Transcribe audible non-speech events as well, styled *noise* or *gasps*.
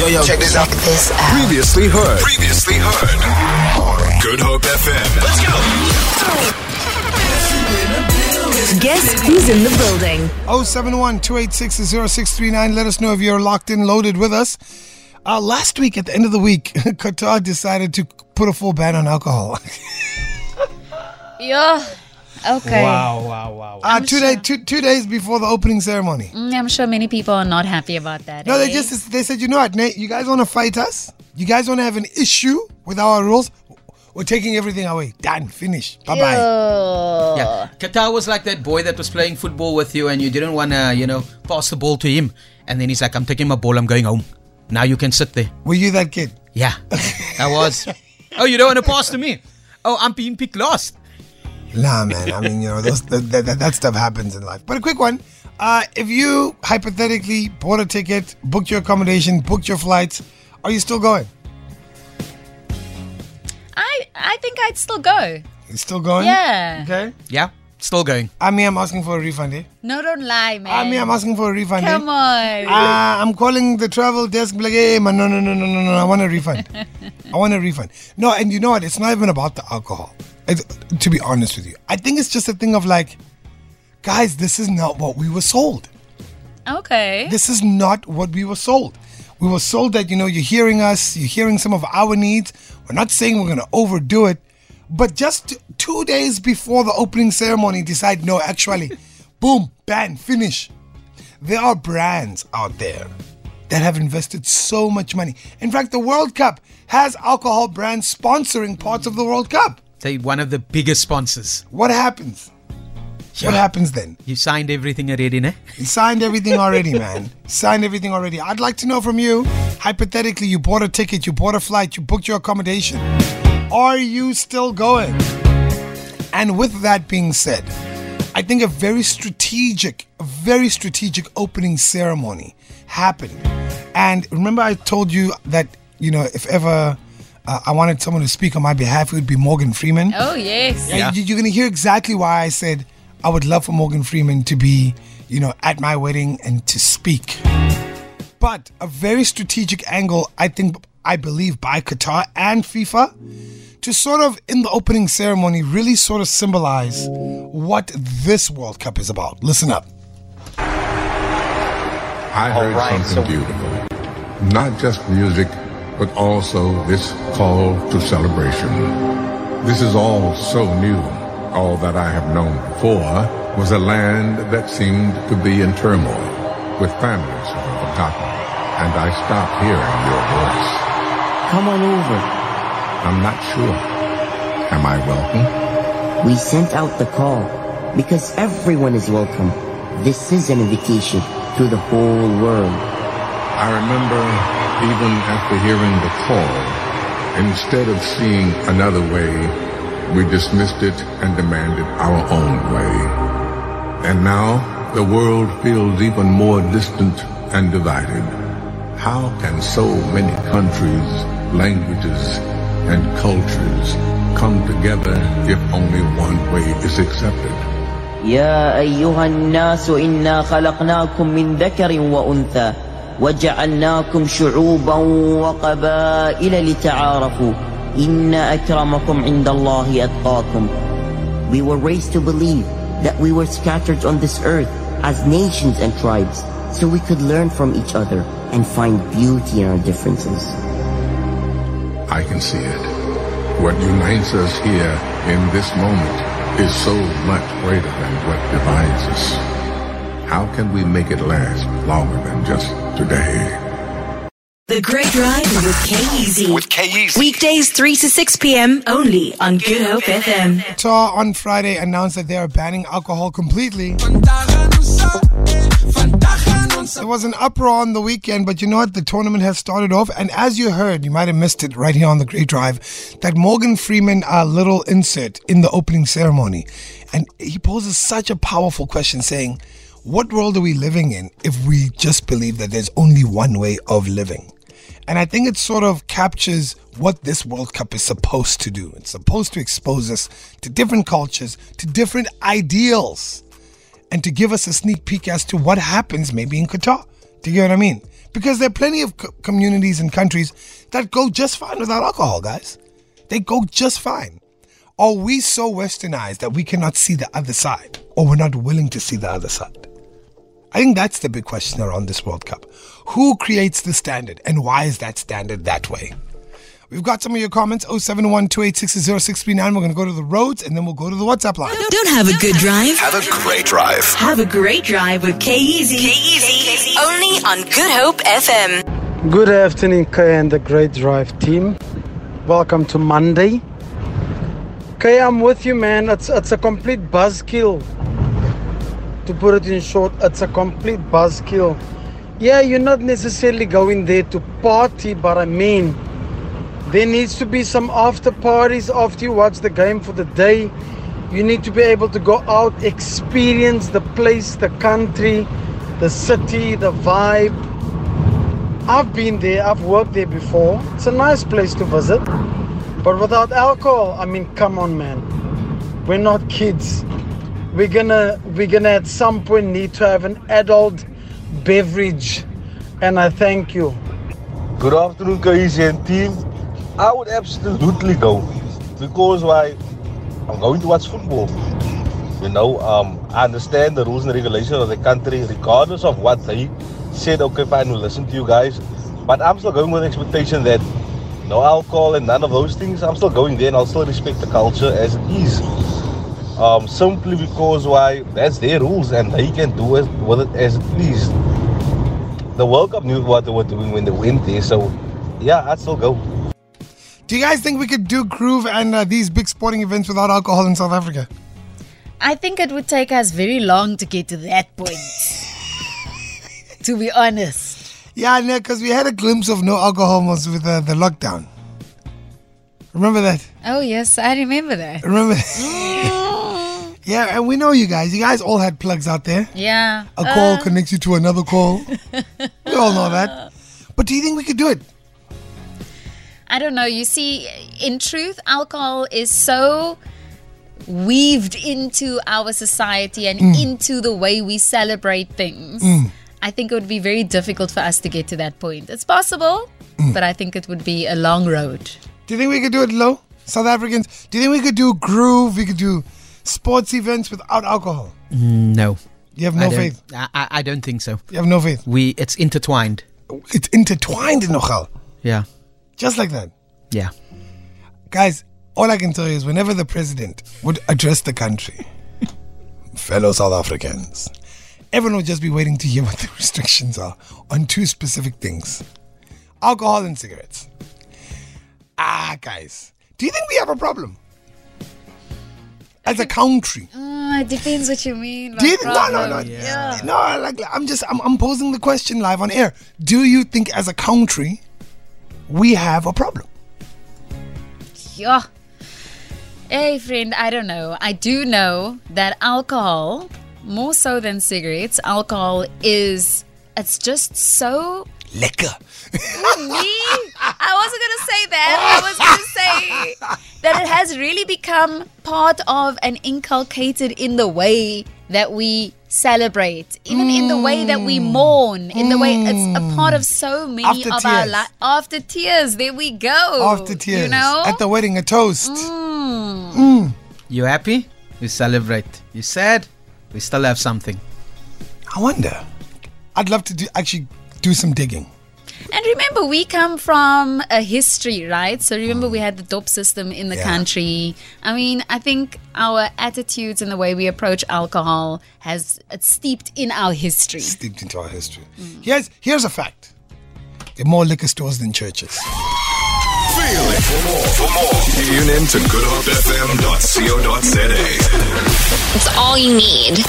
Yo, yo, check this out. This out. Previously heard. Previously heard. Good Hope FM. Let's go. Guess who's in the building? 071 286 0639. Let us know if you're locked in, loaded with us. Uh, last week, at the end of the week, *laughs* Qatar decided to put a full ban on alcohol. *laughs* Yeah. Okay. Wow, wow, wow. Uh, two, day, two, two days before the opening ceremony. Mm, I'm sure many people are not happy about that. No, they eh? just they said, you know what, Nate, you guys want to fight us? You guys want to have an issue with our rules? We're taking everything away. Done. Finish. Bye bye. Ew. Yeah, Qatar was like that boy that was playing football with you, and you didn't want to, you know, pass the ball to him, and then he's like, "I'm taking my ball, I'm going home." Now you can sit there. Were you that kid? Yeah, *laughs* I was. oh, you don't want to pass to me? Oh, I'm being picked last. Nah, man. I mean, you know, those, that, that, that stuff happens in life. But a quick one. Uh, if you hypothetically bought a ticket, booked your accommodation, booked your flights, are you still going? I I think I'd still go. You still going? Yeah. Okay. Yeah, still going. I mean, I'm asking for a refund, eh? No, don't lie, man. I mean, I'm asking for a refund, Come eh? on. Uh, I'm calling the travel desk, be like, hey, man, no, no, no, no, no, no, I want a refund. I want a refund. No, and you know what? It's not even about the alcohol. To be honest with you, I think it's just a thing of like, guys, this is not what we were sold. okay. This is not what we were sold. We were sold that, you know, you're hearing us, you're hearing some of our needs. We're not saying we're going to overdo it, but just two days before the opening ceremony, decide, no, actually, *laughs* boom, ban, finish. There are brands out there that have invested so much money. In fact, the World Cup has alcohol brands sponsoring parts of the World Cup. Say one of the biggest sponsors. What happens? What happens then? You signed everything already, ne? You signed everything already, man. *laughs* Signed everything already. I'd like to know from you. Hypothetically, you bought a ticket, you bought a flight, you booked your accommodation. Are you still going? And with that being said, I think a very strategic, a very strategic opening ceremony happened. And remember, I told you that, you know, if ever uh, I wanted someone to speak on my behalf, it would be Morgan Freeman. oh yes. Yeah. You, are going to hear exactly why I said I would love for Morgan Freeman to be, you know, at my wedding and to speak. But a very strategic angle, I think, I believe, by Qatar and FIFA to sort of, in the opening ceremony, really sort of symbolize what this World Cup is about. Listen up. I heard right, something so- beautiful. Not just music, but also this call to celebration. This is all so new. All that I have known before was a land that seemed to be in turmoil, with families who were forgotten. And I stopped hearing your voice. Come on over. I'm not sure. Am I welcome? We sent out the call because everyone is welcome. This is an invitation to the whole world. I remember even after hearing the call, instead of seeing another way, we dismissed it and demanded our own way. And now the world feels even more distant and divided. How can so many countries, languages, and cultures come together if only one way is accepted? يا أيها الناس إنا خلقناكم من ذكر وأنثى وجعلناكم شعوبا وقبائل لتعارفوا إن أكرمكم عند الله أتقاكم We were raised to believe that we were scattered on this earth as nations and tribes so we could learn from each other and find beauty in our differences. I can see it. What unites us here in this moment is so much greater than what divides us. How can we make it last longer than just today? The Great Drive with K-Easy. With K-Easy. Weekdays 3 to 6 p.m. only on Good Hope FM. Qatar on Friday announced that they are banning alcohol completely. There was an uproar on the weekend, but you know what? The tournament has started off, and as you heard, you might have missed it right here on the Great Drive, that Morgan Freeman uh, little insert in the opening ceremony, and he poses such a powerful question, saying, "What world are we living in if we just believe that there's only one way of living?" And I think it sort of captures what this World Cup is supposed to do. It's supposed to expose us to different cultures, to different ideals, and to give us a sneak peek as to what happens maybe in Qatar. Do you get what I mean? Because there are plenty of co- communities and countries that go just fine without alcohol, guys. They go just fine. Are we so westernized that we cannot see the other side? Or we're not willing to see the other side? I think that's the big question around this World Cup. Who creates the standard and why is that standard that way? We've got some of your comments 071 We're going to go to the roads and then we'll go to the WhatsApp line. Don't have a good drive? Have a great drive. Have a great drive with K-Easy. K-Easy. Only on Good Hope FM. Good afternoon, Kay and the Great Drive team. Welcome to Monday. Kay, I'm with you, man. It's it's a complete buzzkill. To put it in short, it's a complete buzzkill. Yeah, you're not necessarily going there to party, but I mean, there needs to be some after parties after you watch the game for the day. You need to be able to go out, experience the place, the country, the city, the vibe. I've been there, I've worked there before. It's a nice place to visit. But without alcohol, I mean, come on, man. We're not kids. We're gonna, we're gonna at some point need to have an adult beverage. And I thank you. Good afternoon, Kaisi and team. I would absolutely go because why? I'm going to watch football. You know, um, I understand the rules and regulations of the country, regardless of what they said. Okay, fine, we'll listen to you guys. But I'm still going with the expectation that no alcohol and none of those things. I'm still going there and I'll still respect the culture as it is. Um, simply because why? That's their rules and they can do it with it as it please. The World Cup knew what they were doing when they went there, so yeah, I'd still go. Do you guys think we could do groove and uh, these big sporting events without alcohol in South Africa? I think it would take us very long to get to that point. *laughs* to be honest. Yeah, no, because we had a glimpse of no alcohol most with uh, the lockdown. Remember that? Oh, yes, I remember that. Remember? that? *gasps* *laughs* yeah, and we know you guys. You guys all had plugs out there. Yeah. A call Uh, connects you to another call. *laughs* we all know that. But do you think we could do it? I don't know. You see, in truth, alcohol is so weaved into our society and Mm. into the way we celebrate things. I think it would be very difficult for us to get to that point. It's possible, Mm. but I think it would be a long road. Do you think we could do it low? South Africans? Do you think we could do groove? We could do sports events without alcohol? No. You have no don't- faith. I, I I don't think so. You have no faith. We it's intertwined. It's intertwined in nogal. Yeah. Just like that. Yeah. Guys, all I can tell you is whenever the president would address the country, *laughs* fellow South Africans, everyone would just be waiting to hear what the *laughs* restrictions are on two specific things alcohol and cigarettes. Ah, guys, do you think we have a problem? As a country. Uh, it depends what you mean. Do you, no, no, no, no. Like I'm just, I'm, I'm posing the question live on air. Do you think, as a country, we have a problem? Yeah. Hey, friend, I don't know. I do know that alcohol, more so than cigarettes, alcohol is, it's just so. Liquor. Me? I wasn't going to say that. I was going to say that it has really become part of and inculcated in the way that we celebrate, even in the way that we mm. mourn, in the way it's a mm. part of so many After of our tears. lives. After tears, there we go. After tears. You know? At the wedding, a toast. Mm. You happy? We celebrate. You sad? We still have something. I wonder. I'd love to do actually do some digging. And remember, we come from a history, right? So remember, we mm. had the dop system in the Yeah. country. I mean, I think our attitudes and the way we approach alcohol has it's steeped in our history. Steeped into our history. Mm. Here's here's a fact. There are more liquor stores than churches. Feel it. For more, for more, tune in to goodhopefm.co.za. It's all you need.